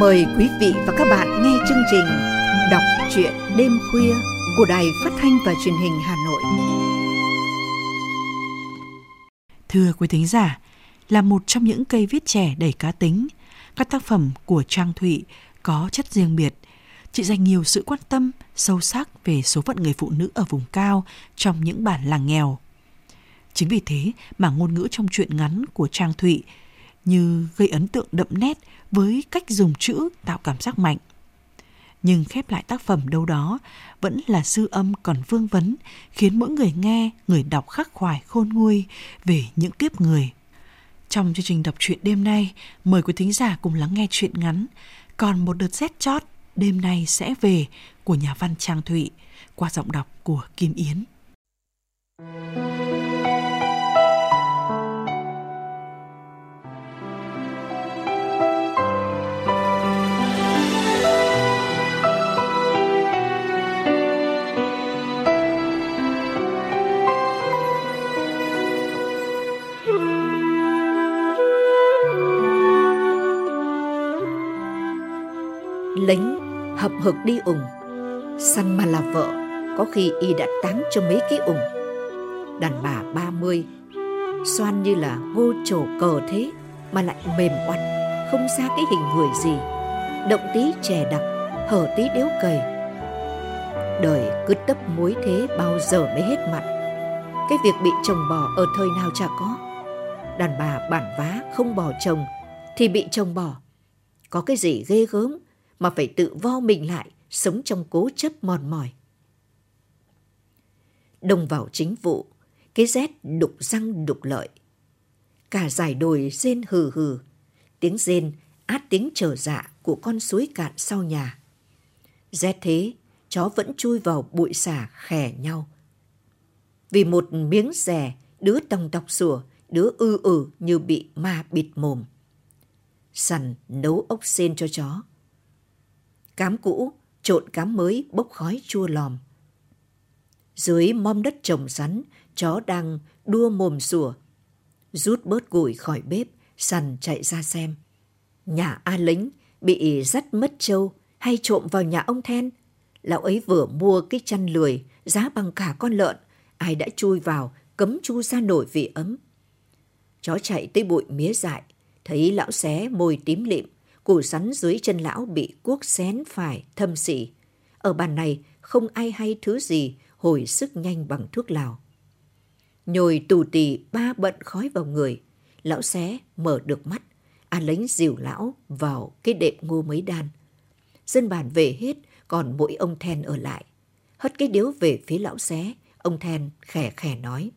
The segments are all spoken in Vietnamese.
Mời quý vị và các bạn nghe chương trình Đọc truyện đêm khuya của Đài Phát thanh và Truyền hình Hà Nội. Thưa quý thính giả, là một trong những cây viết trẻ đầy cá tính, các tác phẩm của Trang Thụy có chất riêng biệt. Chị dành nhiều sự quan tâm sâu sắc về số phận người phụ nữ ở vùng cao trong những bản làng nghèo. Chính vì thế mà ngôn ngữ trong truyện ngắn của Trang Thụy như gây ấn tượng đậm nét với cách dùng chữ tạo cảm giác mạnh. Nhưng khép lại tác phẩm đâu đó vẫn là sư âm còn vương vấn, khiến mỗi người nghe, người đọc khắc khoải khôn nguôi về những kiếp người. Trong chương trình đọc truyện đêm nay, mời quý thính giả cùng lắng nghe truyện ngắn Còn một đợt rét chót đêm nay sẽ về của nhà văn Trang Thụy qua giọng đọc của Kim Yến. Lính hậm hực đi ủng săn mà là vợ, có khi y đã táng cho mấy cái ủng đàn bà ba mươi, xoan như là ngô trổ cờ thế, mà lại mềm oặt, không ra cái hình người gì. Động tí chè đặc, hở tí đếu cầy. Đời cứ tấp muối thế bao giờ mới hết mặn cái việc bị chồng bỏ ở thời nào chả có. Đàn bà bản vá không bỏ chồng, thì bị chồng bỏ. Có cái gì ghê gớm? Mà phải tự vo mình lại, sống trong cố chấp mòn mỏi. Đông vào chính vụ, cái rét đục răng đục lợi. Cả dải đồi rên hừ hừ, tiếng rên át tiếng trở dạ của con suối cạn sau nhà. Rét thế, chó vẫn chui vào bụi xả khè nhau. Vì một miếng rẻ, đứa tòng tọc sủa, đứa ư ử như bị ma bịt mồm. Sằn nấu ốc sen cho chó cám cũ trộn cám mới bốc khói chua lòm. Dưới mom đất trồng rắn, chó đang đua mồm sủa. Rút bớt củi khỏi bếp, sằn chạy ra xem. Nhà A lính bị dắt mất trâu hay trộm vào nhà ông Then. Lão ấy vừa mua cái chăn lười, giá bằng cả con lợn. Ai đã chui vào, cấm chu ra nổi vì ấm. Chó chạy tới bụi mía dại, thấy lão xé môi tím lịm, củ sắn dưới chân lão bị cuốc xén phải thâm sỉ. Ở bàn này không ai hay thứ gì hồi sức nhanh bằng thuốc lào. Nhồi tù tì ba bận khói vào người, lão xé mở được mắt, an lính dìu lão vào cái đệm ngô mấy đan. Dân bản về hết, còn mỗi ông then ở lại. Hất cái điếu về phía lão xé, ông then khẻ khẻ nói.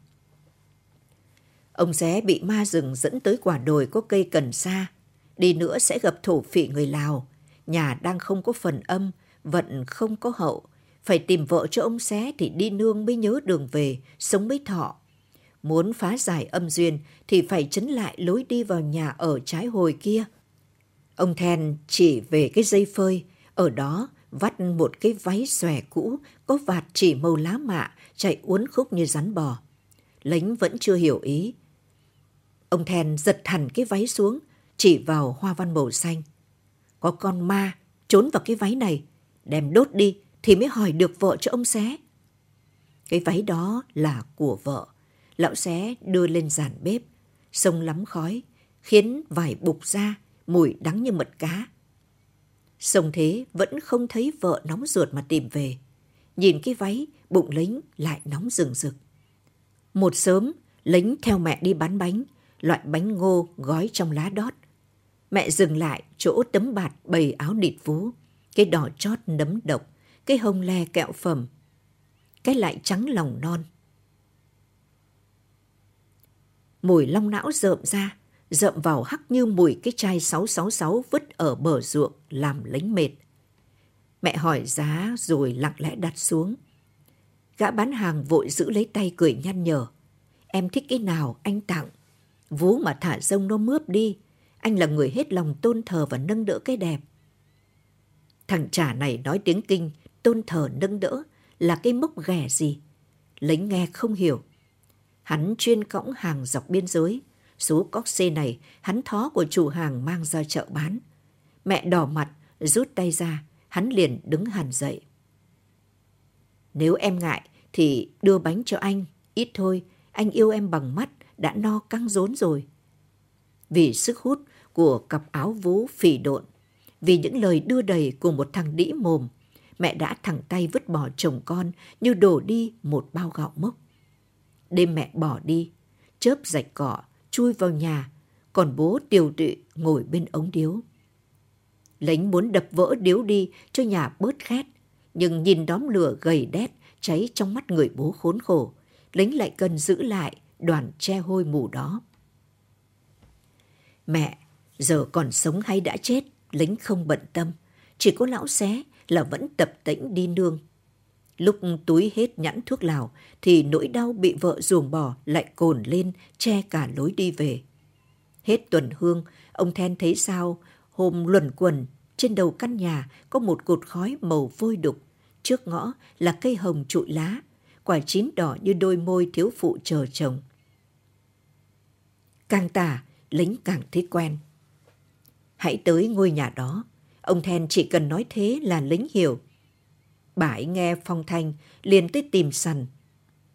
Ông xé bị ma rừng dẫn tới quả đồi có cây cần sa, Đi nữa sẽ gặp thổ phỉ người Lào. Nhà đang không có phần âm, vận không có hậu. Phải tìm vợ cho ông xé thì đi nương mới nhớ đường về, sống mới thọ. Muốn phá giải âm duyên thì phải chấn lại lối đi vào nhà ở trái hồi kia. Ông Then chỉ về cái dây phơi, ở đó vắt một cái váy xòe cũ có vạt chỉ màu lá mạ chạy uốn khúc như rắn bò. Lính vẫn chưa hiểu ý. Ông Then giật hẳn cái váy xuống, chỉ vào hoa văn màu xanh. Có con ma trốn vào cái váy này, đem đốt đi thì mới hỏi được vợ cho ông xé. Cái váy đó là của vợ. Lão xé đưa lên giàn bếp, sông lắm khói, khiến vải bục ra, mùi đắng như mật cá. Sông thế vẫn không thấy vợ nóng ruột mà tìm về. Nhìn cái váy, bụng lính lại nóng rừng rực. Một sớm, lính theo mẹ đi bán bánh, loại bánh ngô gói trong lá đót, Mẹ dừng lại chỗ tấm bạt bầy áo địt vú, cái đỏ chót nấm độc, cái hông le kẹo phẩm, cái lại trắng lòng non. Mùi long não rợm ra, rợm vào hắc như mùi cái chai 666 vứt ở bờ ruộng làm lính mệt. Mẹ hỏi giá rồi lặng lẽ đặt xuống. Gã bán hàng vội giữ lấy tay cười nhăn nhở. Em thích cái nào anh tặng. Vú mà thả rông nó mướp đi, anh là người hết lòng tôn thờ và nâng đỡ cái đẹp. Thằng trả này nói tiếng kinh, tôn thờ nâng đỡ là cái mốc ghẻ gì? Lính nghe không hiểu. Hắn chuyên cõng hàng dọc biên giới. Số cóc xê này hắn thó của chủ hàng mang ra chợ bán. Mẹ đỏ mặt, rút tay ra, hắn liền đứng hẳn dậy. Nếu em ngại thì đưa bánh cho anh, ít thôi, anh yêu em bằng mắt, đã no căng rốn rồi. Vì sức hút của cặp áo vú phỉ độn, vì những lời đưa đầy của một thằng đĩ mồm, mẹ đã thẳng tay vứt bỏ chồng con như đổ đi một bao gạo mốc. Đêm mẹ bỏ đi, chớp rạch cỏ, chui vào nhà, còn bố tiều tụy ngồi bên ống điếu. Lính muốn đập vỡ điếu đi cho nhà bớt khét, nhưng nhìn đóm lửa gầy đét cháy trong mắt người bố khốn khổ, lính lại cần giữ lại đoàn che hôi mù đó. Mẹ, giờ còn sống hay đã chết, lính không bận tâm, chỉ có lão xé là vẫn tập tĩnh đi nương. Lúc túi hết nhãn thuốc lào thì nỗi đau bị vợ ruồng bỏ lại cồn lên che cả lối đi về. Hết tuần hương, ông Then thấy sao hôm luẩn quần trên đầu căn nhà có một cột khói màu vôi đục. Trước ngõ là cây hồng trụi lá, quả chín đỏ như đôi môi thiếu phụ chờ chồng. Càng tả, lính càng thấy quen. Hãy tới ngôi nhà đó, ông Then chỉ cần nói thế là lính hiểu. Bà ấy nghe phong thanh, liền tới tìm sằn.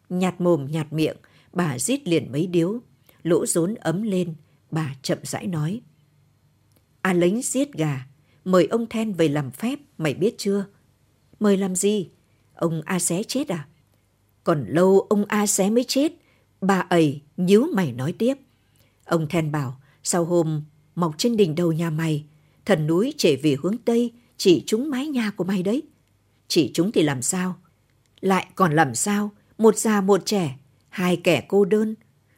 Nhạt mồm nhạt miệng, bà rít liền mấy điếu. Lỗ rốn ấm lên, bà chậm rãi nói. À lính giết gà, mời ông Then về làm phép, mày biết chưa? Mời làm gì? Ông A Xé chết à? Còn lâu ông A Xé mới chết. Bà ấy nhíu mày nói tiếp. Ông Then bảo, sau hôm mọc trên đỉnh đầu nhà mày, thần núi chạy về hướng Tây, chỉ trúng mái nhà của mày đấy. Chỉ chúng thì làm sao? Lại còn làm sao? Một già một trẻ, hai kẻ cô đơn.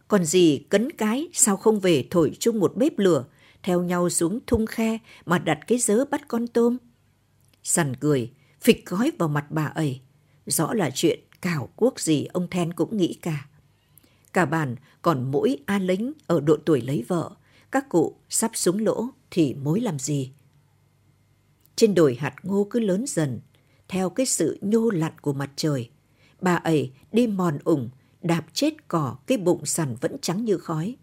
Còn gì cấn cái sao không về thổi chung một bếp lửa, theo nhau xuống thung khe mà đặt cái dớ bắt con tôm? Sằn cười, phịch gói vào mặt bà ấy. Rõ là chuyện cảo quốc gì ông Then cũng nghĩ cả. Cả bàn còn mỗi A lính ở độ tuổi lấy vợ, các cụ sắp súng lỗ thì mối làm gì? Trên đồi hạt ngô cứ lớn dần, theo cái sự nhô lặn của mặt trời. Bà ấy đi mòn ủng, đạp chết cỏ, cái bụng sằn vẫn trắng như khói.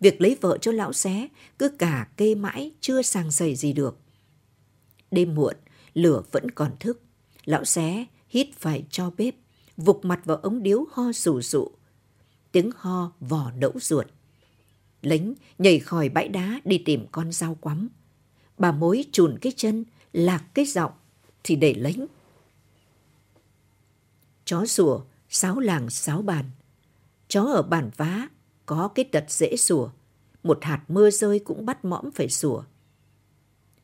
Việc lấy vợ cho lão xé cứ cả kê mãi chưa sang sầy gì được. Đêm muộn, lửa vẫn còn thức. Lão xé hít phải cho bếp, vục mặt vào ống điếu ho sù sụ. Tiếng ho vò nẫu ruột. Lính nhảy khỏi bãi đá đi tìm con dao quắm. Bà mối chùn cái chân, lạc cái giọng, thì để lính. Chó sủa, sáu làng sáu bàn. Chó ở bản vá, có cái tật dễ sủa. Một hạt mưa rơi cũng bắt mõm phải sủa.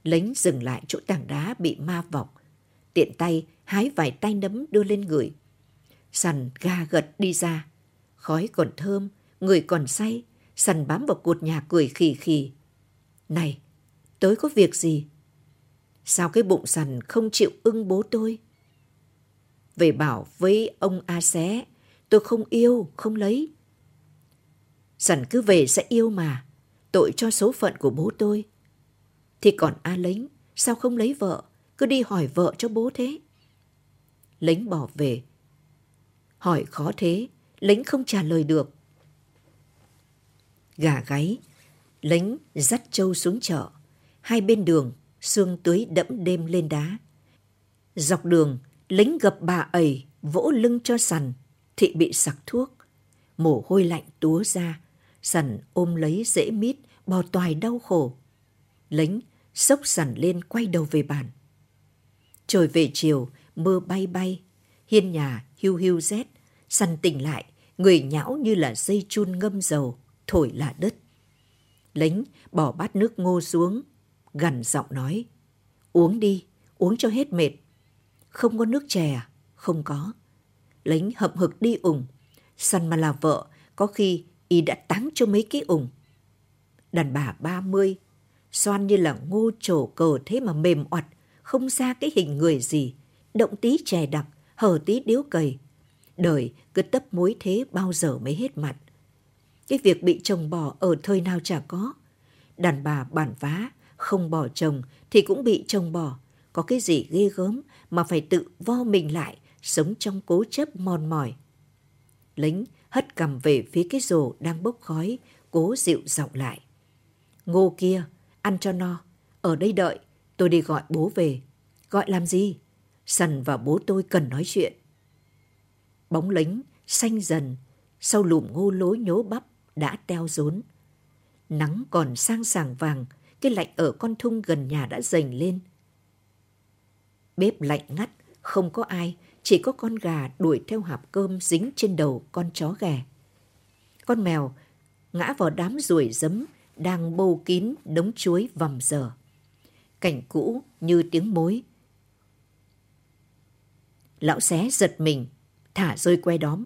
Lính dừng lại chỗ tảng đá bị ma vọc. Tiện tay hái vài tay nấm đưa lên người. Sằn ga gật đi ra. Khói còn thơm, người còn say săn bám vào cột nhà cười khì khì. Này, tới có việc gì? Sao cái bụng sằn không chịu ưng bố tôi? Về bảo với ông A Xé, tôi không yêu, không lấy. Sằn cứ về sẽ yêu mà, tội cho số phận của bố tôi. Thì còn A Lính, sao không lấy vợ, cứ đi hỏi vợ cho bố thế? Lính bỏ về. Hỏi khó thế, lính không trả lời được. Gà gáy, lính dắt trâu xuống chợ. Hai bên đường sương tưới đẫm đêm lên đá. Dọc đường, lính gặp bà ẩy, vỗ lưng cho sằn, thị bị sặc thuốc. Mồ hôi lạnh túa ra, sằn ôm lấy dễ mít, bò toài đau khổ. Lính sốc sằn lên quay đầu về bàn. Trời về chiều, mưa bay bay, hiên nhà hiu hiu rét, sằn tỉnh lại, người nhão như là dây chun ngâm dầu, thổi là đất. Lính bỏ bát nước ngô xuống, gần giọng nói. Uống đi, uống cho hết mệt. Không có nước chè à? Không có. Lính hậm hực đi ủng. Săn mà là vợ, có khi y đã táng cho mấy cái ủng. Đàn bà ba mươi, xoan như là ngô trổ cờ thế mà mềm oặt, không ra cái hình người gì. Động tí chè đặc, hở tí điếu cầy. Đời cứ tấp mối thế bao giờ mới hết mặt. Cái việc bị chồng bỏ ở thời nào chả có. Đàn bà bản vá, không bỏ chồng thì cũng bị chồng bỏ. Có cái gì ghê gớm mà phải tự vo mình lại, sống trong cố chấp mòn mỏi. Lính hất cầm về phía cái rổ đang bốc khói, cố dịu giọng lại. Ngô kia, ăn cho no, Ở đây đợi, tôi đi gọi bố về. Gọi làm gì? Sần và bố tôi cần nói chuyện. Bóng lính xanh dần, sau lùm ngô lối nhố bắp đã teo rốn. Nắng còn sang sàng vàng, cái lạnh ở con thung gần nhà đã dành lên. Bếp lạnh ngắt, không có ai, chỉ có con gà đuổi theo hạp cơm dính trên đầu con chó ghẻ. Con mèo ngã vào đám ruồi giấm đang bâu kín đống chuối vầm dở. Cảnh cũ như tiếng mối. Lão xé giật mình, thả rơi que đóm.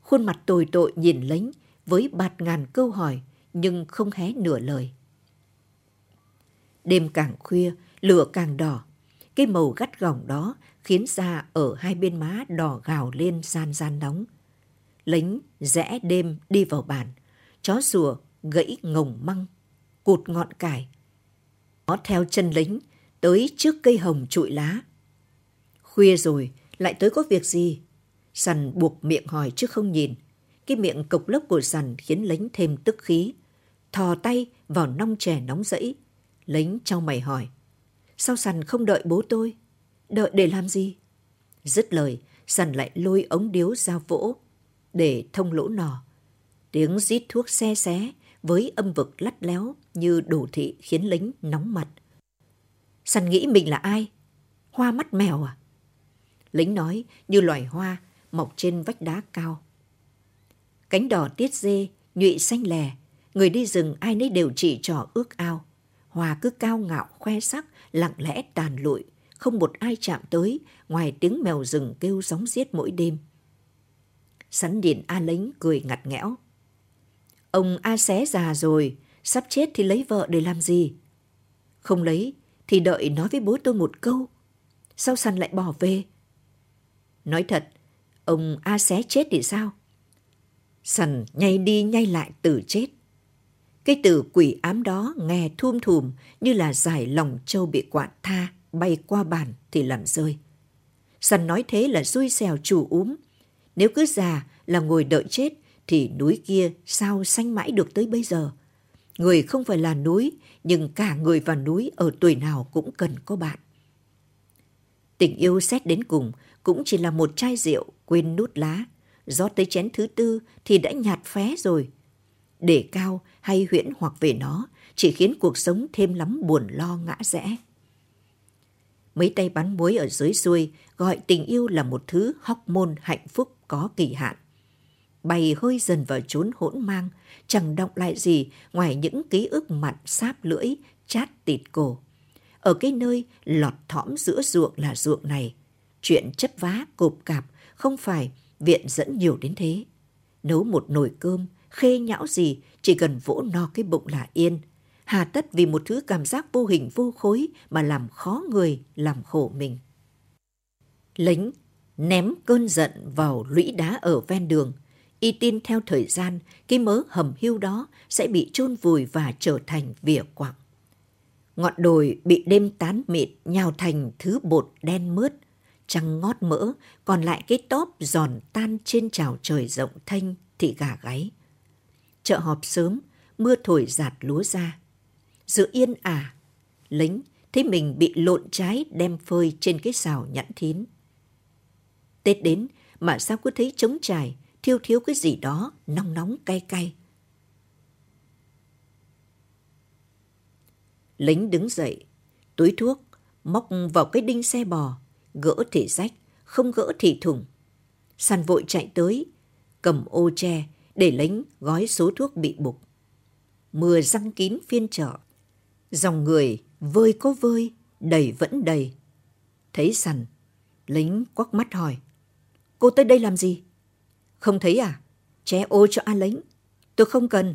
Khuôn mặt tồi tội nhìn lính với bạt ngàn câu hỏi nhưng không hé nửa lời. Đêm càng khuya, lửa càng đỏ. Cái màu gắt gỏng đó khiến da ở hai bên má đỏ gào lên gian gian nóng. Lính rẽ đêm đi vào bàn, chó sủa gãy ngồng măng, cụt ngọn cải. Nó theo chân lính tới trước cây hồng trụi lá. Khuya rồi, lại tới có việc gì? Sằn buộc miệng hỏi chứ không nhìn. Cái miệng cục lốc của sằn khiến lính thêm tức khí. Thò tay vào nong chè nóng rẫy. Lính trao mày hỏi. Sao sằn không đợi bố tôi? Đợi để làm gì? Dứt lời, sằn lại lôi ống điếu ra vỗ để thông lỗ nò. Tiếng rít thuốc xe xé với âm vực lắt léo như đồ thị khiến lính nóng mặt. Săn nghĩ mình là ai? Hoa mắt mèo à? Lính nói như loài hoa mọc trên vách đá cao. Cánh đỏ tiết dê, nhụy xanh lè, người đi rừng ai nấy đều chỉ trỏ ước ao. hòa cứ cao ngạo khoe sắc, lặng lẽ tàn lụi, không một ai chạm tới ngoài tiếng mèo rừng kêu gióng giết mỗi đêm. Sắn điện A lính cười ngặt nghẽo. Ông A xé già rồi, sắp chết thì lấy vợ để làm gì? Không lấy thì đợi nói với bố tôi một câu. Sao săn lại bỏ về? Nói thật, ông A xé chết thì sao? Sần nhay đi nhay lại từ chết. Cái từ quỷ ám đó nghe thum thùm như là giải lòng châu bị quạn tha bay qua bàn thì làm rơi. sần nói thế là xui xèo chủ úm. Nếu cứ già là ngồi đợi chết thì núi kia sao xanh mãi được tới bây giờ. Người không phải là núi, nhưng cả người và núi ở tuổi nào cũng cần có bạn. Tình yêu xét đến cùng cũng chỉ là một chai rượu quên nút lá. Rót tới chén thứ tư thì đã nhạt phé rồi. Để cao hay huyễn hoặc về nó chỉ khiến cuộc sống thêm lắm buồn lo ngã rẽ. Mấy tay bắn muối ở dưới xuôi gọi tình yêu là một thứ hóc môn hạnh phúc có kỳ hạn bay hơi dần vào chốn hỗn mang, chẳng động lại gì ngoài những ký ức mặn sáp lưỡi, chát tịt cổ. Ở cái nơi lọt thõm giữa ruộng là ruộng này, chuyện chấp vá cộp cạp không phải viện dẫn nhiều đến thế. Nấu một nồi cơm, khê nhão gì, chỉ cần vỗ no cái bụng là yên. Hà tất vì một thứ cảm giác vô hình vô khối mà làm khó người, làm khổ mình. Lính ném cơn giận vào lũy đá ở ven đường – y tin theo thời gian, cái mớ hầm hưu đó sẽ bị chôn vùi và trở thành vỉa quặng. Ngọn đồi bị đêm tán mịt nhào thành thứ bột đen mướt, trăng ngót mỡ, còn lại cái tóp giòn tan trên trào trời rộng thanh thị gà gáy. Chợ họp sớm, mưa thổi giạt lúa ra. Giữa yên ả, lính thấy mình bị lộn trái đem phơi trên cái xào nhẵn thín. Tết đến mà sao cứ thấy trống trải, thiếu thiếu cái gì đó nóng nóng cay cay. Lính đứng dậy, túi thuốc, móc vào cái đinh xe bò, gỡ thì rách, không gỡ thì thủng. San vội chạy tới, cầm ô tre để lính gói số thuốc bị bục. Mưa răng kín phiên chợ, dòng người vơi có vơi, đầy vẫn đầy. Thấy sàn, lính quắc mắt hỏi, cô tới đây làm gì? Không thấy à? Che ô cho an lính. Tôi không cần.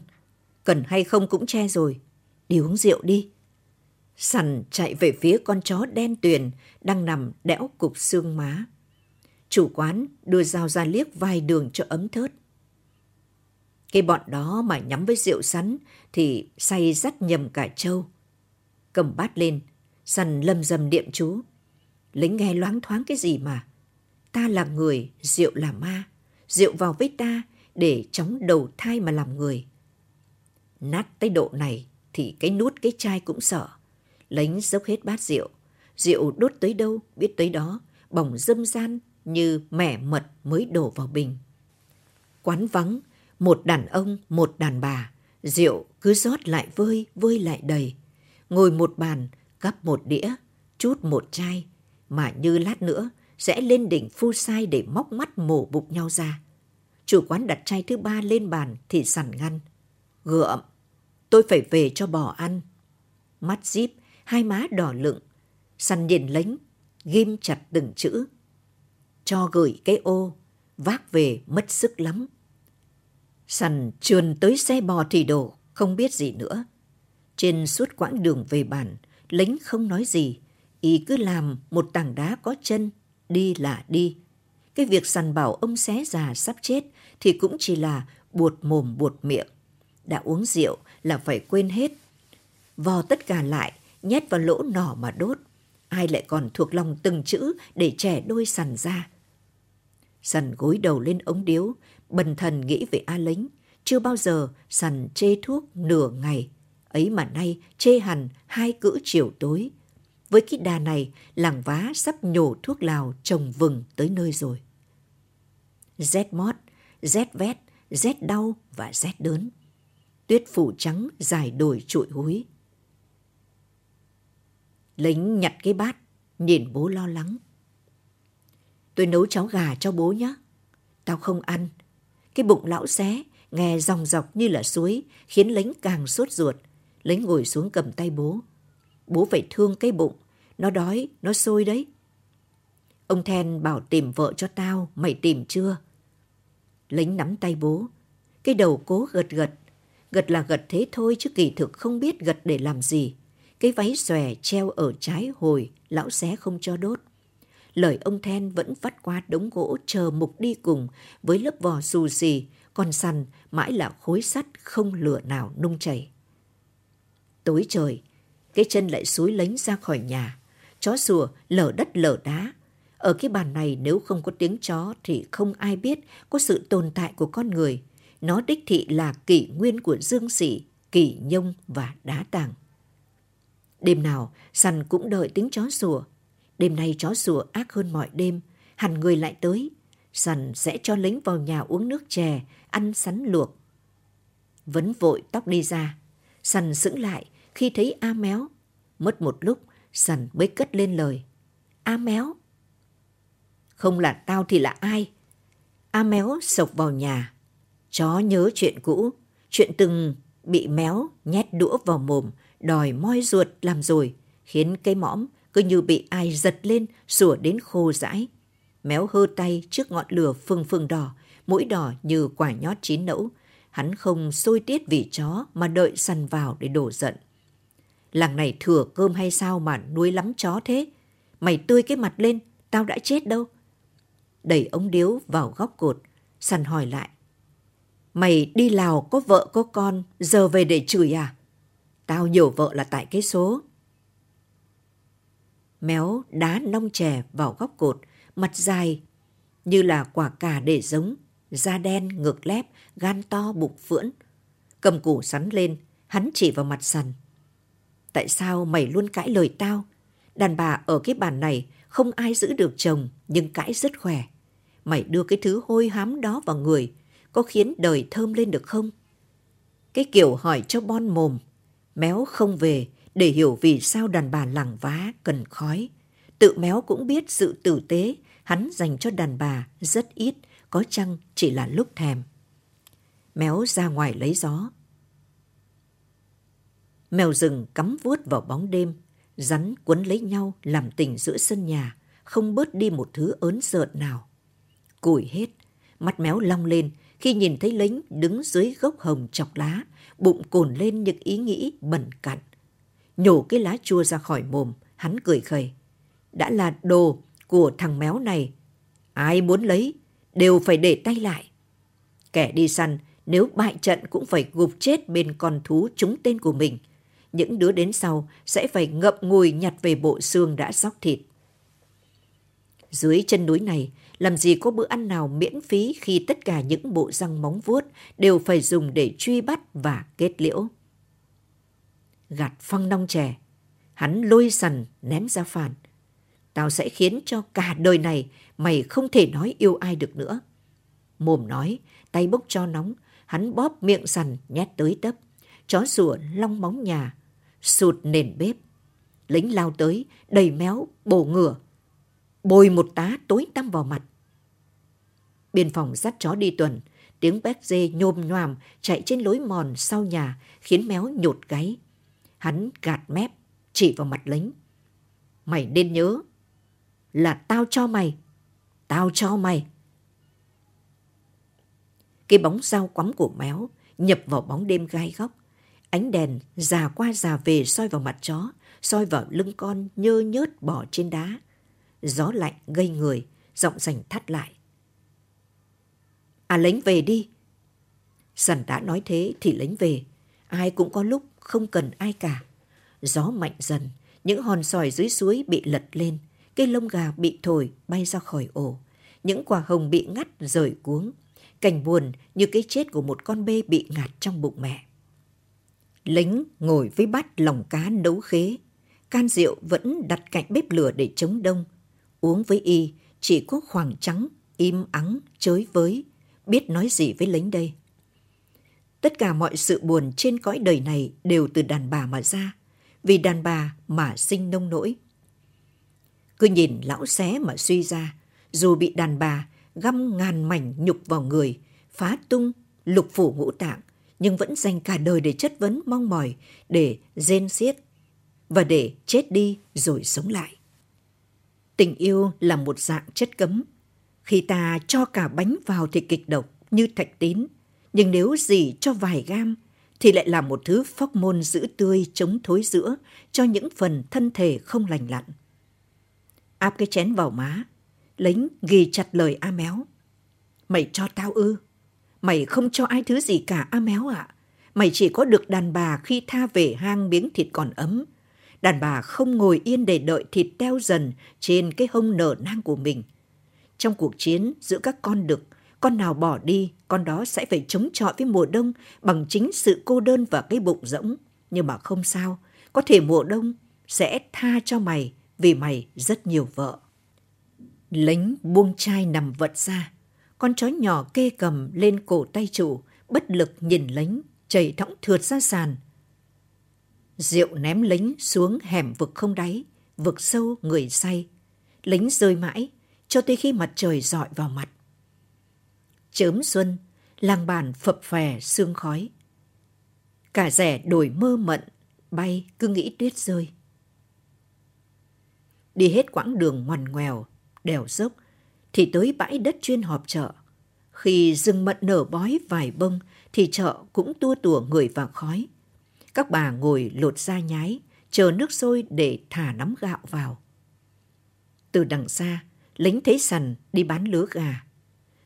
Cần hay không cũng che rồi. Đi uống rượu đi. Sằn chạy về phía con chó đen tuyền đang nằm đẽo cục xương má. Chủ quán đưa dao ra liếc vài đường cho ấm thớt. Cái bọn đó mà nhắm với rượu sắn thì say dắt nhầm cả trâu. Cầm bát lên, sằn lâm dầm niệm chú. Lính nghe loáng thoáng cái gì mà. Ta là người, rượu là ma rượu vào với ta để chóng đầu thai mà làm người. Nát tới độ này thì cái nút cái chai cũng sợ. Lánh dốc hết bát rượu. Rượu đốt tới đâu, biết tới đó, bỏng dâm gian như mẻ mật mới đổ vào bình. Quán vắng, một đàn ông, một đàn bà, rượu cứ rót lại vơi, vơi lại đầy. Ngồi một bàn, gắp một đĩa, chút một chai, mà như lát nữa sẽ lên đỉnh phu sai để móc mắt mổ bụng nhau ra. Chủ quán đặt chai thứ ba lên bàn thì sẵn ngăn. Gượm, tôi phải về cho bò ăn. Mắt díp, hai má đỏ lựng, săn nhìn lính, ghim chặt từng chữ. Cho gửi cái ô, vác về mất sức lắm. Săn trườn tới xe bò thì đổ, không biết gì nữa. Trên suốt quãng đường về bản, lính không nói gì, ý cứ làm một tảng đá có chân, đi là đi. Cái việc săn bảo ông xé già sắp chết thì cũng chỉ là buột mồm buột miệng. Đã uống rượu là phải quên hết. Vò tất cả lại, nhét vào lỗ nỏ mà đốt. Ai lại còn thuộc lòng từng chữ để trẻ đôi sằn ra. Sằn gối đầu lên ống điếu, bần thần nghĩ về A lính. Chưa bao giờ sằn chê thuốc nửa ngày. Ấy mà nay chê hẳn hai cữ chiều tối. Với cái đà này, làng vá sắp nhổ thuốc lào trồng vừng tới nơi rồi. Rét mót, rét vét, rét đau và rét đớn. Tuyết phủ trắng dài đồi trụi húi. Lính nhặt cái bát, nhìn bố lo lắng. Tôi nấu cháo gà cho bố nhé. Tao không ăn. Cái bụng lão xé, nghe dòng dọc như là suối, khiến lính càng sốt ruột. Lính ngồi xuống cầm tay bố. Bố phải thương cái bụng, nó đói, nó sôi đấy. Ông Then bảo tìm vợ cho tao, mày tìm chưa? Lính nắm tay bố. Cái đầu cố gật gật. Gật là gật thế thôi chứ kỳ thực không biết gật để làm gì. Cái váy xòe treo ở trái hồi, lão xé không cho đốt. Lời ông Then vẫn vắt qua đống gỗ chờ mục đi cùng với lớp vò xù xì, còn săn mãi là khối sắt không lửa nào nung chảy. Tối trời, cái chân lại suối lánh ra khỏi nhà. Chó sủa lở đất lở đá. Ở cái bàn này nếu không có tiếng chó thì không ai biết có sự tồn tại của con người. Nó đích thị là kỷ nguyên của dương sĩ, kỷ nhông và đá tàng. Đêm nào, săn cũng đợi tiếng chó sủa. Đêm nay chó sủa ác hơn mọi đêm, hẳn người lại tới. Săn sẽ cho lính vào nhà uống nước chè, ăn sắn luộc. Vấn vội tóc đi ra. Săn sững lại khi thấy A Méo. Mất một lúc, Săn mới cất lên lời. A Méo. Không là tao thì là ai? A Méo sộc vào nhà. Chó nhớ chuyện cũ, chuyện từng bị méo nhét đũa vào mồm, đòi moi ruột làm rồi, khiến cây mõm cứ như bị ai giật lên, sủa đến khô rãi. Méo hơ tay trước ngọn lửa phừng phừng đỏ, mũi đỏ như quả nhót chín nẫu. Hắn không sôi tiết vì chó mà đợi săn vào để đổ giận. Làng này thừa cơm hay sao mà nuôi lắm chó thế? Mày tươi cái mặt lên, tao đã chết đâu. Đẩy ống điếu vào góc cột, săn hỏi lại. Mày đi Lào có vợ có con, giờ về để chửi à? Tao nhiều vợ là tại cái số. Méo đá nong chè vào góc cột, mặt dài như là quả cà để giống, da đen, ngực lép, gan to, bụng phưỡn. Cầm củ sắn lên, hắn chỉ vào mặt sần. Tại sao mày luôn cãi lời tao? Đàn bà ở cái bàn này không ai giữ được chồng nhưng cãi rất khỏe. Mày đưa cái thứ hôi hám đó vào người, có khiến đời thơm lên được không? Cái kiểu hỏi cho bon mồm, méo không về để hiểu vì sao đàn bà lẳng vá cần khói. Tự méo cũng biết sự tử tế hắn dành cho đàn bà rất ít, có chăng chỉ là lúc thèm. Méo ra ngoài lấy gió. Mèo rừng cắm vuốt vào bóng đêm, rắn quấn lấy nhau làm tình giữa sân nhà, không bớt đi một thứ ớn rợn nào. Củi hết, mắt méo long lên khi nhìn thấy lính đứng dưới gốc hồng chọc lá, bụng cồn lên những ý nghĩ bẩn cặn. Nhổ cái lá chua ra khỏi mồm, hắn cười khẩy. Đã là đồ của thằng méo này, ai muốn lấy đều phải để tay lại. Kẻ đi săn nếu bại trận cũng phải gục chết bên con thú trúng tên của mình. Những đứa đến sau sẽ phải ngậm ngùi nhặt về bộ xương đã sóc thịt. Dưới chân núi này, làm gì có bữa ăn nào miễn phí khi tất cả những bộ răng móng vuốt đều phải dùng để truy bắt và kết liễu. Gạt phăng nong chè, Hắn lôi sần ném ra phản. Tao sẽ khiến cho cả đời này mày không thể nói yêu ai được nữa. Mồm nói, tay bốc cho nóng, hắn bóp miệng sần nhét tới tấp. Chó rùa long móng nhà, sụt nền bếp. Lính lao tới, đầy méo, bổ ngửa. Bồi một tá tối tăm vào mặt. Biên phòng dắt chó đi tuần, tiếng béc dê nhôm nhoàm chạy trên lối mòn sau nhà khiến méo nhột gáy. Hắn gạt mép, chỉ vào mặt lính. Mày nên nhớ là tao cho mày. Tao cho mày. Cái bóng dao quắm của méo nhập vào bóng đêm gai góc. Ánh đèn già qua già về soi vào mặt chó, soi vào lưng con nhơ nhớt bỏ trên đá. Gió lạnh gây người, giọng rành thắt lại. À lính về đi. Sẵn đã nói thế thì lính về. Ai cũng có lúc không cần ai cả. Gió mạnh dần, những hòn sỏi dưới suối bị lật lên, cây lông gà bị thổi bay ra khỏi ổ, những quả hồng bị ngắt rời cuống, cảnh buồn như cái chết của một con bê bị ngạt trong bụng mẹ. Lính ngồi với bát lòng cá nấu khế, can rượu vẫn đặt cạnh bếp lửa để chống đông. Uống với y chỉ có khoảng trắng, im ắng, chới với, biết nói gì với lính đây. Tất cả mọi sự buồn trên cõi đời này đều từ đàn bà mà ra, vì đàn bà mà sinh nông nỗi. Cứ nhìn lão xé mà suy ra, dù bị đàn bà găm ngàn mảnh nhục vào người, phá tung, lục phủ ngũ tạng, nhưng vẫn dành cả đời để chất vấn mong mỏi, để rên xiết và để chết đi rồi sống lại. Tình yêu là một dạng chất cấm. Khi ta cho cả bánh vào thì kịch độc như thạch tín, nhưng nếu dỉ cho vài gam thì lại là một thứ phóc môn giữ tươi chống thối giữa cho những phần thân thể không lành lặn. Áp cái chén vào má, lính ghi chặt lời A Méo. Mày cho tao ư? Mày không cho ai thứ gì cả A Méo ạ. À? Mày chỉ có được đàn bà khi tha về hang miếng thịt còn ấm. Đàn bà không ngồi yên để đợi thịt teo dần trên cái hông nở nang của mình. Trong cuộc chiến giữa các con đực, con nào bỏ đi, con đó sẽ phải chống chọi với mùa đông bằng chính sự cô đơn và cái bụng rỗng. Nhưng mà không sao, có thể mùa đông sẽ tha cho mày vì mày rất nhiều vợ. Lính buông chai nằm vật ra, con chó nhỏ kê cầm lên cổ tay chủ, bất lực nhìn lính, chảy thõng thượt ra sàn. Rượu ném lính xuống hẻm vực không đáy, vực sâu người say. Lính rơi mãi, cho tới khi mặt trời dọi vào mặt. Chớm xuân, làng bản phập phè sương khói. Cả rẻ đổi mơ mận, bay cứ nghĩ tuyết rơi. Đi hết quãng đường ngoằn ngoèo, đèo dốc, thì tới bãi đất chuyên họp chợ. Khi rừng mận nở bói vài bông, thì chợ cũng tua tủa người vào khói. Các bà ngồi lột da nhái, chờ nước sôi để thả nắm gạo vào. Từ đằng xa, lính thấy sằn đi bán lứa gà.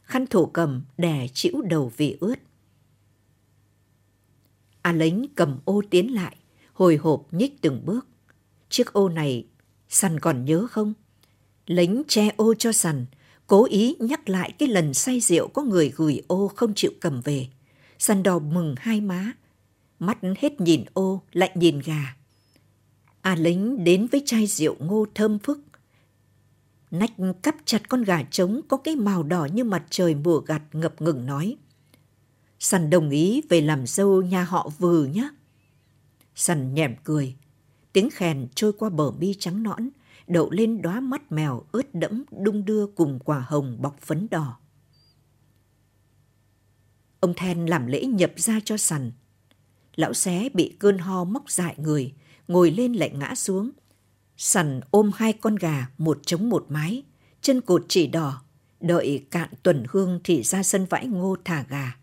Khăn thổ cầm đè chịu đầu vì ướt. A à lính cầm ô tiến lại, hồi hộp nhích từng bước. Chiếc ô này, sằn còn nhớ không? Lính che ô cho sằn, cố ý nhắc lại cái lần say rượu có người gửi ô không chịu cầm về. Sằn đỏ mừng hai má, mắt hết nhìn ô lại nhìn gà. A lính đến với chai rượu ngô thơm phức, Nách cắp chặt con gà trống có cái màu đỏ như mặt trời mùa gặt ngập ngừng nói. Sằn đồng ý về làm dâu nhà họ vừ nhé. Sằn nhẹm cười. Tiếng khèn trôi qua bờ bi trắng nõn, đậu lên đóa mắt mèo ướt đẫm đung đưa cùng quả hồng bọc phấn đỏ. Ông Then làm lễ nhập ra cho sằn. Lão xé bị cơn ho móc dại người, ngồi lên lại ngã xuống – Sằn ôm hai con gà một chống một mái, chân cột chỉ đỏ, đợi cạn tuần hương thì ra sân vãi ngô thả gà.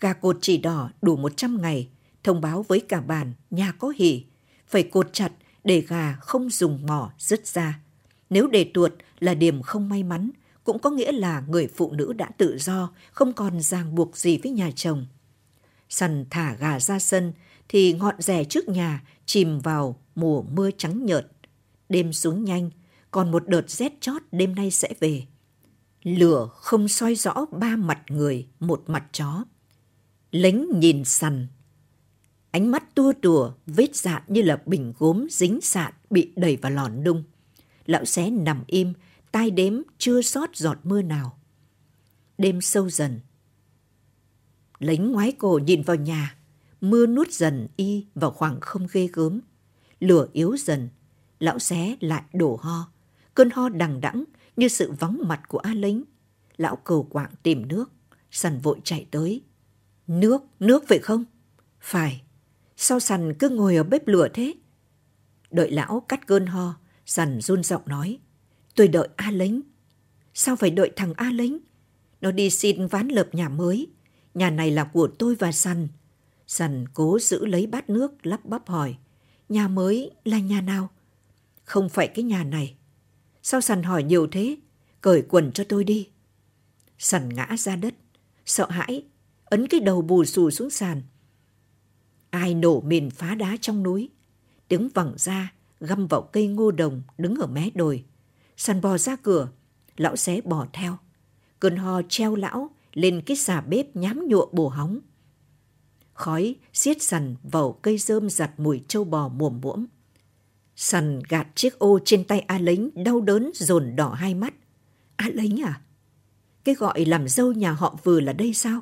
Gà cột chỉ đỏ đủ 100 ngày, thông báo với cả bàn nhà có hỉ, phải cột chặt để gà không dùng mỏ rứt ra. Nếu để tuột là điểm không may mắn, cũng có nghĩa là người phụ nữ đã tự do, không còn ràng buộc gì với nhà chồng. Sằn thả gà ra sân thì ngọn rẻ trước nhà chìm vào mùa mưa trắng nhợt Đêm xuống nhanh, còn một đợt rét chót đêm nay sẽ về. Lửa không soi rõ ba mặt người, một mặt chó. Lính nhìn sằn. Ánh mắt tua tùa, vết dạn như là bình gốm dính sạn bị đẩy vào lòn đung. Lão xé nằm im, tai đếm chưa sót giọt mưa nào. Đêm sâu dần. Lính ngoái cổ nhìn vào nhà, mưa nuốt dần y vào khoảng không ghê gớm. Lửa yếu dần, lão xé lại đổ ho. Cơn ho đằng đẵng như sự vắng mặt của A lính. Lão cầu quạng tìm nước, sần vội chạy tới. Nước, nước phải không? Phải. Sao sần cứ ngồi ở bếp lửa thế? Đợi lão cắt cơn ho, sần run giọng nói. Tôi đợi A lính. Sao phải đợi thằng A lính? Nó đi xin ván lợp nhà mới. Nhà này là của tôi và sần. Sần cố giữ lấy bát nước lắp bắp hỏi. Nhà mới là nhà nào? Không phải cái nhà này. Sao sần hỏi nhiều thế? Cởi quần cho tôi đi. Sần ngã ra đất. Sợ hãi. Ấn cái đầu bù xù xuống sàn. Ai nổ mìn phá đá trong núi. Tiếng vẳng ra, găm vào cây ngô đồng đứng ở mé đồi. Sàn bò ra cửa. Lão xé bò theo. Cơn ho treo lão lên cái xà bếp nhám nhụa bồ hóng. Khói xiết sằn vào cây rơm giặt mùi trâu bò muồm muỗm. Sằn gạt chiếc ô trên tay A lính đau đớn dồn đỏ hai mắt. A lính à? Cái gọi làm dâu nhà họ vừa là đây sao?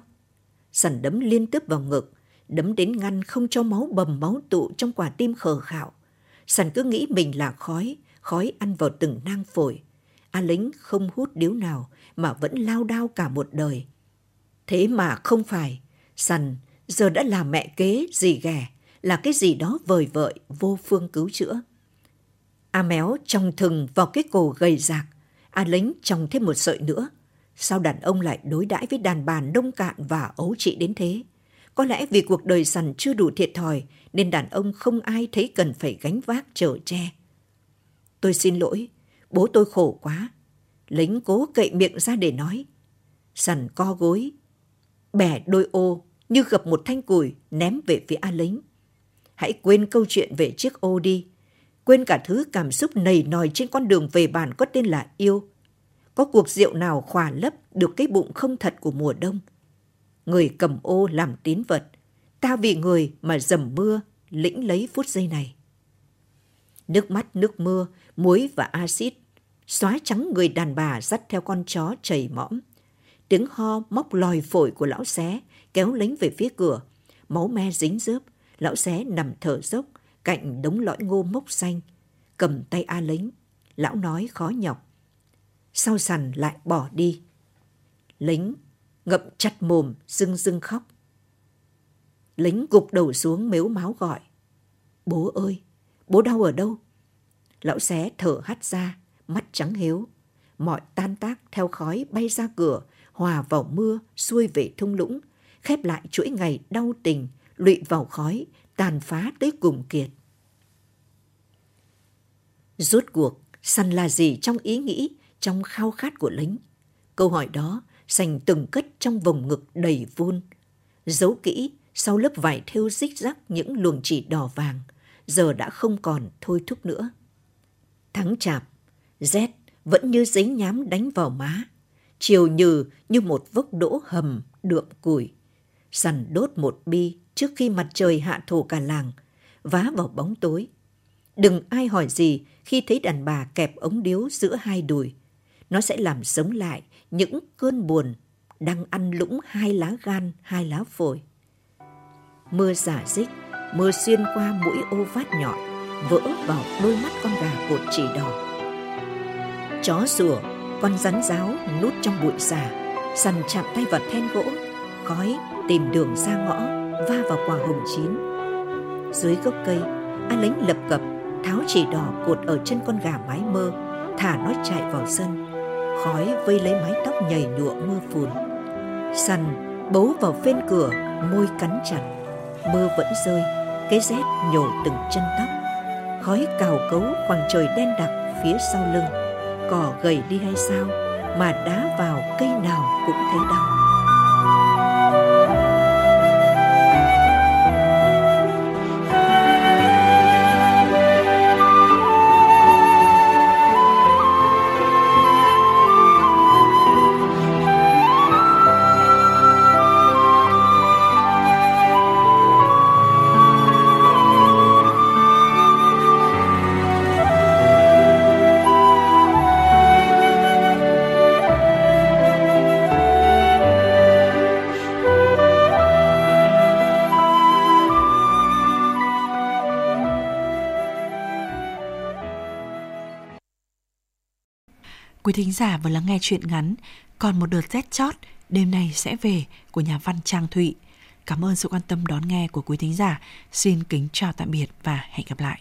Sằn đấm liên tiếp vào ngực, đấm đến ngăn không cho máu bầm máu tụ trong quả tim khờ khạo. Sằn cứ nghĩ mình là khói, khói ăn vào từng nang phổi. A lính không hút điếu nào mà vẫn lao đao cả một đời. Thế mà không phải, Sằn giờ đã là mẹ kế gì ghẻ, là cái gì đó vời vợi, vô phương cứu chữa. A méo trong thừng vào cái cổ gầy rạc, A lính trong thêm một sợi nữa. Sao đàn ông lại đối đãi với đàn bà nông cạn và ấu trị đến thế? Có lẽ vì cuộc đời sằn chưa đủ thiệt thòi nên đàn ông không ai thấy cần phải gánh vác chở che. Tôi xin lỗi, bố tôi khổ quá. Lính cố cậy miệng ra để nói. Sằn co gối, bẻ đôi ô như gặp một thanh củi ném về phía A lính. Hãy quên câu chuyện về chiếc ô đi. Quên cả thứ cảm xúc nầy nòi trên con đường về bản có tên là yêu. Có cuộc rượu nào khỏa lấp được cái bụng không thật của mùa đông. Người cầm ô làm tín vật. Ta vì người mà dầm mưa lĩnh lấy phút giây này. Nước mắt, nước mưa, muối và axit xóa trắng người đàn bà dắt theo con chó chảy mõm. Tiếng ho móc lòi phổi của lão xé kéo lính về phía cửa. Máu me dính rớp, lão xé nằm thở dốc cạnh đống lõi ngô mốc xanh. Cầm tay A lính, lão nói khó nhọc. Sau sằn lại bỏ đi. Lính ngậm chặt mồm, rưng rưng khóc. Lính gục đầu xuống mếu máu gọi. Bố ơi, bố đau ở đâu? Lão xé thở hắt ra, mắt trắng hiếu. Mọi tan tác theo khói bay ra cửa, hòa vào mưa, xuôi về thung lũng, khép lại chuỗi ngày đau tình, lụy vào khói, tàn phá tới cùng kiệt. Rốt cuộc, săn là gì trong ý nghĩ, trong khao khát của lính? Câu hỏi đó sành từng cất trong vòng ngực đầy vun. Giấu kỹ sau lớp vải thêu rích rắc những luồng chỉ đỏ vàng, giờ đã không còn thôi thúc nữa. Tháng chạp, rét vẫn như giấy nhám đánh vào má, chiều nhừ như một vốc đỗ hầm đượm củi săn đốt một bi trước khi mặt trời hạ thổ cả làng, vá vào bóng tối. Đừng ai hỏi gì khi thấy đàn bà kẹp ống điếu giữa hai đùi. Nó sẽ làm sống lại những cơn buồn đang ăn lũng hai lá gan, hai lá phổi. Mưa giả dích, mưa xuyên qua mũi ô vát nhọn, vỡ vào đôi mắt con gà cột chỉ đỏ. Chó sủa, con rắn ráo nút trong bụi xà, sằn chạm tay vào then gỗ, khói tìm đường ra ngõ, va vào quả hồng chín. Dưới gốc cây, anh lính lập cập tháo chỉ đỏ cột ở chân con gà mái mơ, thả nó chạy vào sân. Khói vây lấy mái tóc nhảy nhụa mưa phùn. Săn bấu vào phên cửa, môi cắn chặt. Mưa vẫn rơi, cái rét nhổ từng chân tóc. Khói cào cấu khoảng trời đen đặc phía sau lưng. Cỏ gầy đi hay sao mà đá vào cây nào cũng thấy đau. Thính giả vừa lắng nghe chuyện ngắn Còn một đợt rét chót, Đêm nay sẽ về của nhà văn Trang Thụy. Cảm ơn sự quan tâm đón nghe của quý thính giả. Xin kính chào tạm biệt và hẹn gặp lại.